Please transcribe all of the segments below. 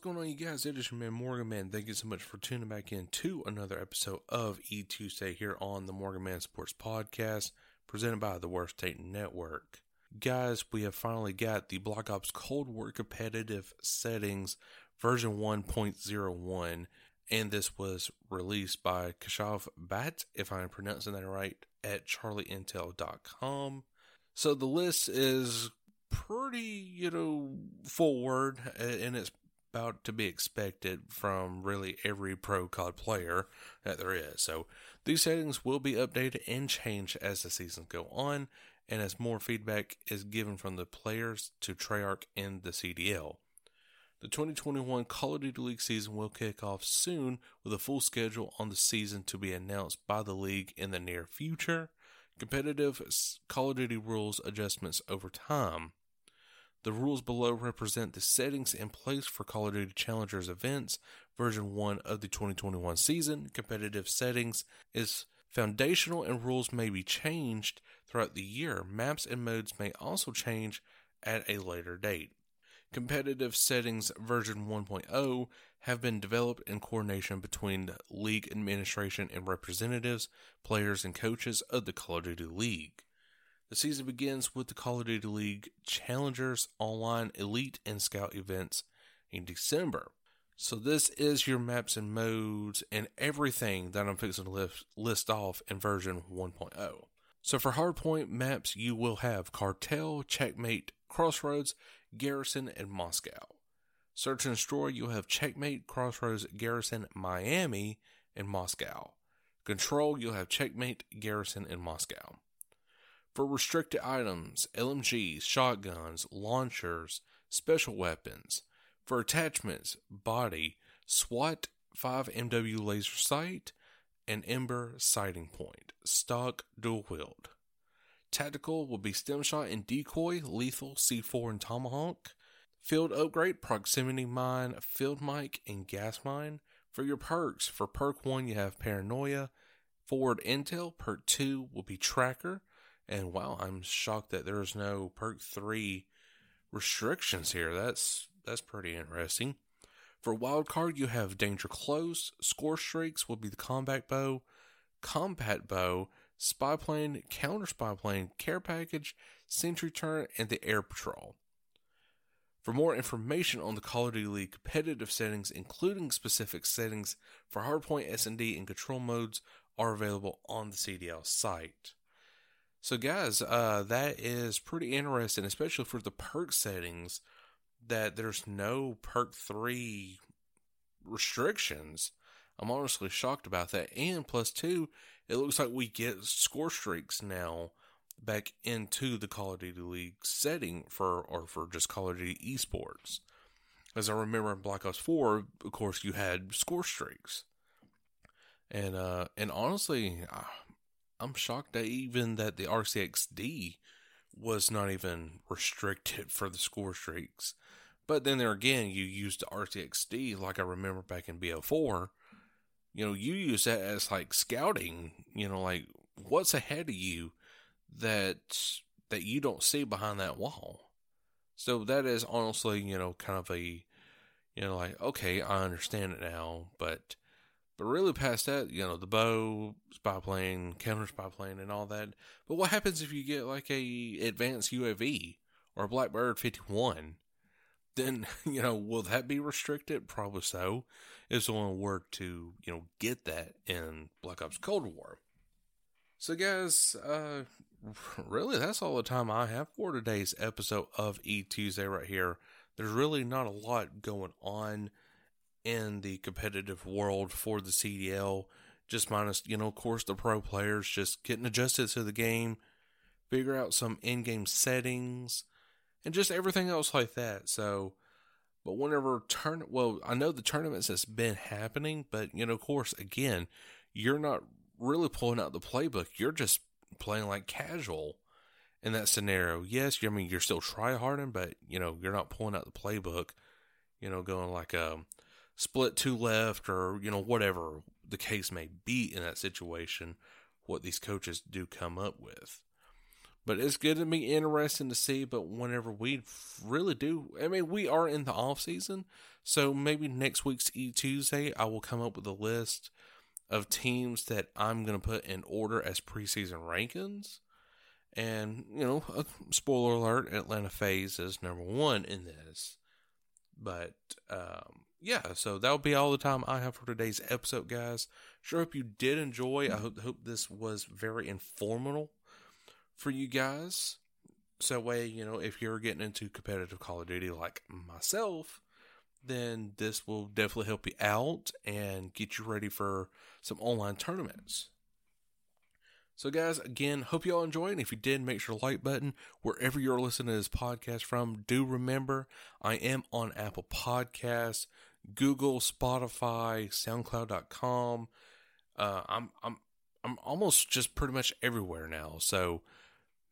What's going on, you guys? It is your man Morgan Man. Thank you so much for tuning back in to another episode of E Tuesday here on the Morgan Man Sports Podcast, presented by the Worst State Network. Guys, we have finally got the Black Ops Cold War competitive settings version 1.01, and this was released by Keshav Bhat, if I'm pronouncing that right, at charlieintel.com. So the list is pretty, you know, forward, and it's about to be expected from really every pro COD player that there is. So these settings will be updated and changed as the seasons go on and as more feedback is given from the players to Treyarch and the CDL. The 2021 Call of Duty League season will kick off soon with a full schedule on the season to be announced by the league in the near future. Competitive Call of Duty rules adjustments over time. The rules below represent the settings in place for Call of Duty Challengers events, version 1 of the 2021 season. Competitive settings is foundational and rules may be changed throughout the year. Maps and modes may also change at a later date. Competitive settings version 1.0 have been developed in coordination between league administration and representatives, players, and coaches of the Call of Duty League. The season begins with the Call of Duty League Challengers Online Elite and Scout events in December. So this is your maps and modes and everything that I'm fixing to list, list off in version 1.0. So for Hardpoint maps, you will have Cartel, Checkmate, Crossroads, Garrison, and Moscow. Search and Destroy, you'll have Checkmate, Crossroads, Garrison, Miami, and Moscow. Control, you'll have Checkmate, Garrison, and Moscow. For restricted items, LMGs, shotguns, launchers, special weapons. For attachments, body, SWAT 5MW laser sight, and Ember sighting point, stock dual wield. Tactical will be stim shot and decoy, lethal, C4 and tomahawk. Field upgrade, proximity mine, field mic, and gas mine. For your perks, for perk 1 you have paranoia, forward intel, perk 2 will be tracker, and wow, I'm shocked that there's no perk 3 restrictions here. That's that's pretty interesting. For wild card, you have danger close, score streaks will be the combat bow, combat bow, spy plane, counter spy plane, care package, sentry turret, and the air patrol. For more information on the Call of Duty League competitive settings, including specific settings for hardpoint S&D and control modes, are available on the CDL site. So, guys, uh, that is pretty interesting, especially for the perk settings. That there's no perk three restrictions. I'm honestly shocked about that. And plus two, it looks like we get score streaks now back into the Call of Duty League setting for or for just Call of Duty esports. As I remember in Black Ops 4, of course, you had score streaks. And uh, and honestly, I'm shocked that even that the RCXD was not even restricted for the score streaks. But then there again, you used the RCXD like I remember back in BO4. You know, you use that as like scouting. You know, like what's ahead of you that that you don't see behind that wall. So that is honestly, you know, kind of a, you know, like okay, I understand it now, but but really, past that, you know, the bow, spy plane, counter spy plane, and all that. But what happens if you get like a advanced UAV or a Blackbird 51? then you know will that be restricted? Probably so. It's If someone were to you know get that in Black Ops Cold War. So guys, uh, really that's all the time I have for today's episode of E Tuesday right here. There's really not a lot going on in the competitive world for the CDL. Just minus, you know, of course, the pro players just getting adjusted to the game, figure out some in game settings, and just everything else like that. So, but whenever turn, well, I know the tournaments has been happening, but you know, of course, again, you're not really pulling out the playbook. You're just playing like casual in that scenario. Yes, I mean you're still try harding, but you know you're not pulling out the playbook. You know, going like um, split two left or you know whatever the case may be in that situation. What these coaches do come up with. But it's going to be interesting to see. But whenever we really do, I mean, we are in the off season, so maybe next week's E Tuesday, I will come up with a list of teams that I'm going to put in order as preseason rankings. And, you know, spoiler alert, Atlanta FaZe is number one in this. But, um, yeah, so that'll be all the time I have for today's episode, guys. Sure hope you did enjoy. I hope, hope this was very informative for you guys. So way, you know, if you're getting into competitive Call of Duty like myself, then this will definitely help you out and get you ready for some online tournaments. So, guys, again, hope you all enjoyed. And if you did, make sure to like button wherever you're listening to this podcast from. Do remember, I am on Apple Podcasts, Google, Spotify, SoundCloud.com. Uh, I'm I'm I'm almost just pretty much everywhere now. So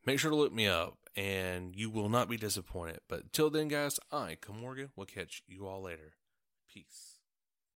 make sure to look me up and you will not be disappointed. But till then, guys, I, Come Morgan, will catch you all later. Peace.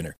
winner.